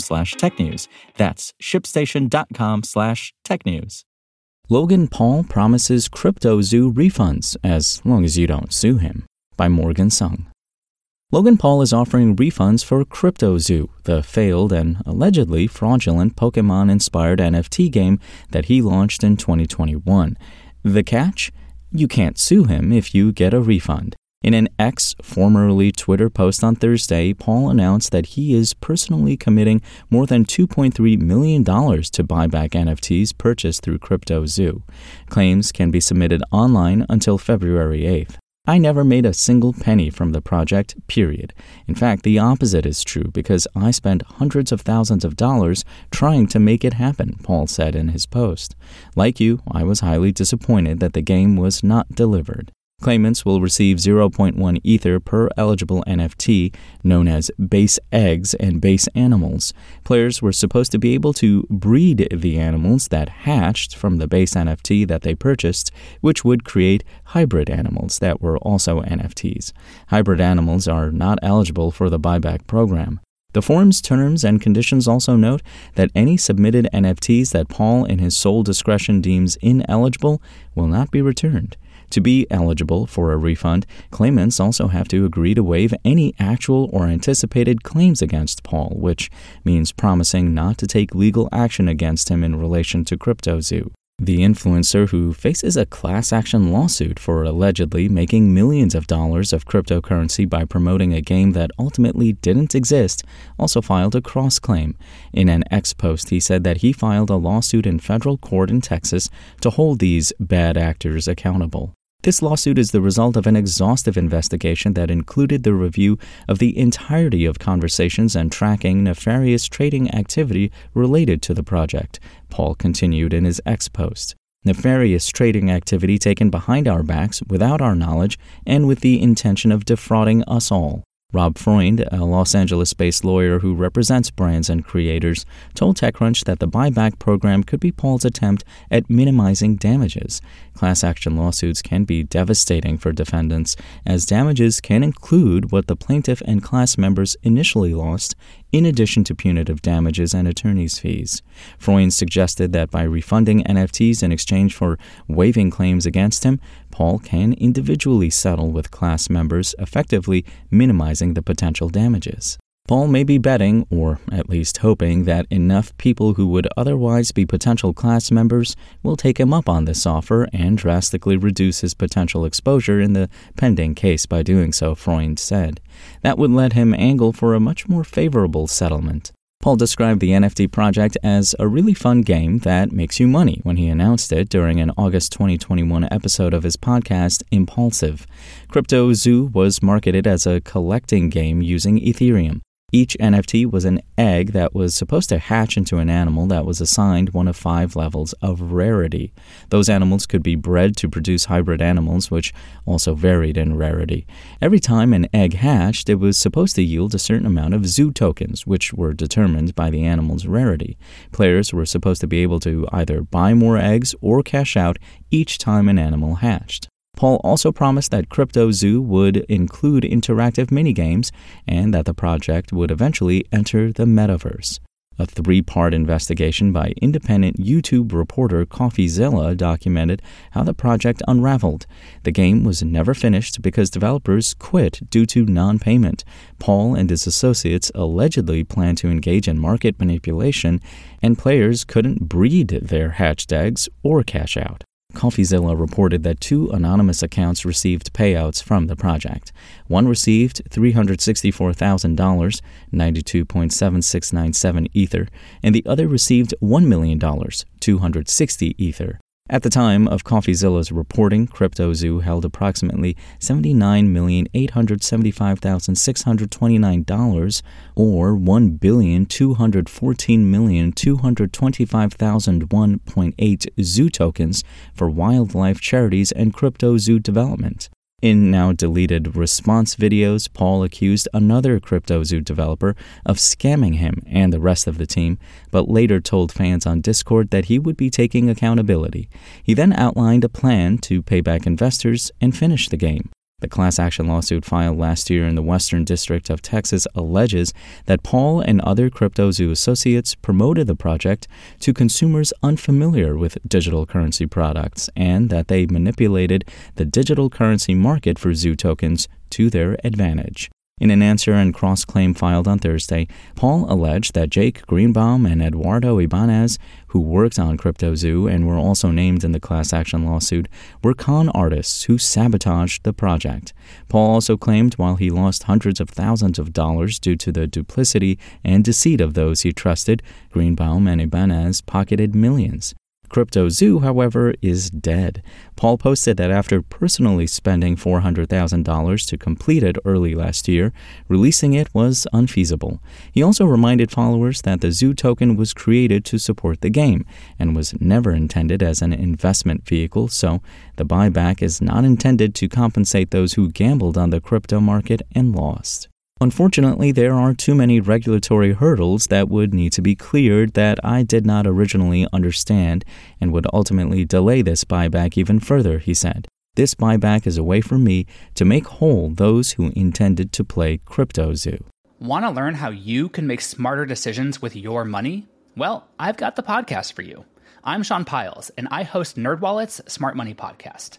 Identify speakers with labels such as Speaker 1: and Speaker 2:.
Speaker 1: slash technews. That's shipstation.com slash technews. Logan Paul promises CryptoZoo refunds as long as you don't sue him. By Morgan Sung. Logan Paul is offering refunds for CryptoZoo, the failed and allegedly fraudulent Pokemon inspired NFT game that he launched in 2021. The catch? You can't sue him if you get a refund. In an X formerly Twitter post on Thursday, Paul announced that he is personally committing more than $2.3 million to buy back NFTs purchased through CryptoZoo. Claims can be submitted online until February 8th. I never made a single penny from the project, period. In fact, the opposite is true because I spent hundreds of thousands of dollars trying to make it happen, Paul said in his post. Like you, I was highly disappointed that the game was not delivered. Claimants will receive 0.1 Ether per eligible NFT, known as base eggs and base animals. Players were supposed to be able to breed the animals that hatched from the base NFT that they purchased, which would create hybrid animals that were also NFTs. Hybrid animals are not eligible for the buyback program. The forum's terms and conditions also note that any submitted NFTs that Paul, in his sole discretion, deems ineligible will not be returned. To be eligible for a refund, claimants also have to agree to waive any actual or anticipated claims against Paul, which means promising not to take legal action against him in relation to CryptoZoo. The influencer, who faces a class action lawsuit for allegedly making millions of dollars of cryptocurrency by promoting a game that ultimately didn't exist, also filed a cross claim. In an X post, he said that he filed a lawsuit in federal court in Texas to hold these bad actors accountable. This lawsuit is the result of an exhaustive investigation that included the review of the entirety of conversations and tracking nefarious trading activity related to the project, Paul continued in his X post. Nefarious trading activity taken behind our backs without our knowledge and with the intention of defrauding us all. Rob Freund, a Los Angeles based lawyer who represents brands and creators, told TechCrunch that the buyback program could be Paul's attempt at minimizing damages. Class action lawsuits can be devastating for defendants, as damages can include what the plaintiff and class members initially lost, in addition to punitive damages and attorney's fees. Freund suggested that by refunding NFTs in exchange for waiving claims against him, Paul can individually settle with class members, effectively minimizing the potential damages. Paul may be betting, or at least hoping, that enough people who would otherwise be potential class members will take him up on this offer and drastically reduce his potential exposure in the pending case by doing so, Freund said. That would let him angle for a much more favorable settlement. Paul described the NFT project as a really fun game that makes you money when he announced it during an August 2021 episode of his podcast, Impulsive. Crypto Zoo was marketed as a collecting game using Ethereum. Each NFT was an egg that was supposed to hatch into an animal that was assigned one of five levels of rarity. Those animals could be bred to produce hybrid animals, which also varied in rarity. Every time an egg hatched, it was supposed to yield a certain amount of zoo tokens, which were determined by the animal's rarity. Players were supposed to be able to either buy more eggs or cash out each time an animal hatched. Paul also promised that CryptoZoo would include interactive minigames and that the project would eventually enter the metaverse. A three part investigation by independent YouTube reporter CoffeeZilla documented how the project unraveled. The game was never finished because developers quit due to non payment. Paul and his associates allegedly planned to engage in market manipulation, and players couldn't breed their hatched eggs or cash out. CoffeeZilla reported that two anonymous accounts received payouts from the project. One received $364,000, 92.7697 Ether, and the other received $1 million, 260 Ether. At the time of CoffeeZilla's reporting, CryptoZoo held approximately $79,875,629 or $1,214,225,001.8 zoo tokens for wildlife charities and crypto zoo development. In now deleted response videos, Paul accused another CryptoZoo developer of scamming him and the rest of the team, but later told fans on Discord that he would be taking accountability. He then outlined a plan to pay back investors and finish the game. The class action lawsuit filed last year in the Western District of Texas alleges that Paul and other CryptoZoo associates promoted the project to consumers unfamiliar with digital currency products and that they manipulated the digital currency market for Zoo tokens to their advantage. In an answer and cross claim filed on Thursday, Paul alleged that Jake Greenbaum and Eduardo Ibanez, who worked on CryptoZoo and were also named in the class action lawsuit, were con artists who sabotaged the project. Paul also claimed while he lost hundreds of thousands of dollars due to the duplicity and deceit of those he trusted, Greenbaum and Ibanez pocketed millions. CryptoZoo, however, is dead. Paul posted that after personally spending $400,000 to complete it early last year, releasing it was unfeasible. He also reminded followers that the Zoo token was created to support the game and was never intended as an investment vehicle, so the buyback is not intended to compensate those who gambled on the crypto market and lost. Unfortunately, there are too many regulatory hurdles that would need to be cleared that I did not originally understand and would ultimately delay this buyback even further, he said. This buyback is a way for me to make whole those who intended to play CryptoZoo.
Speaker 2: Want to learn how you can make smarter decisions with your money? Well, I've got the podcast for you. I'm Sean Pyles, and I host NerdWallet's Smart Money Podcast.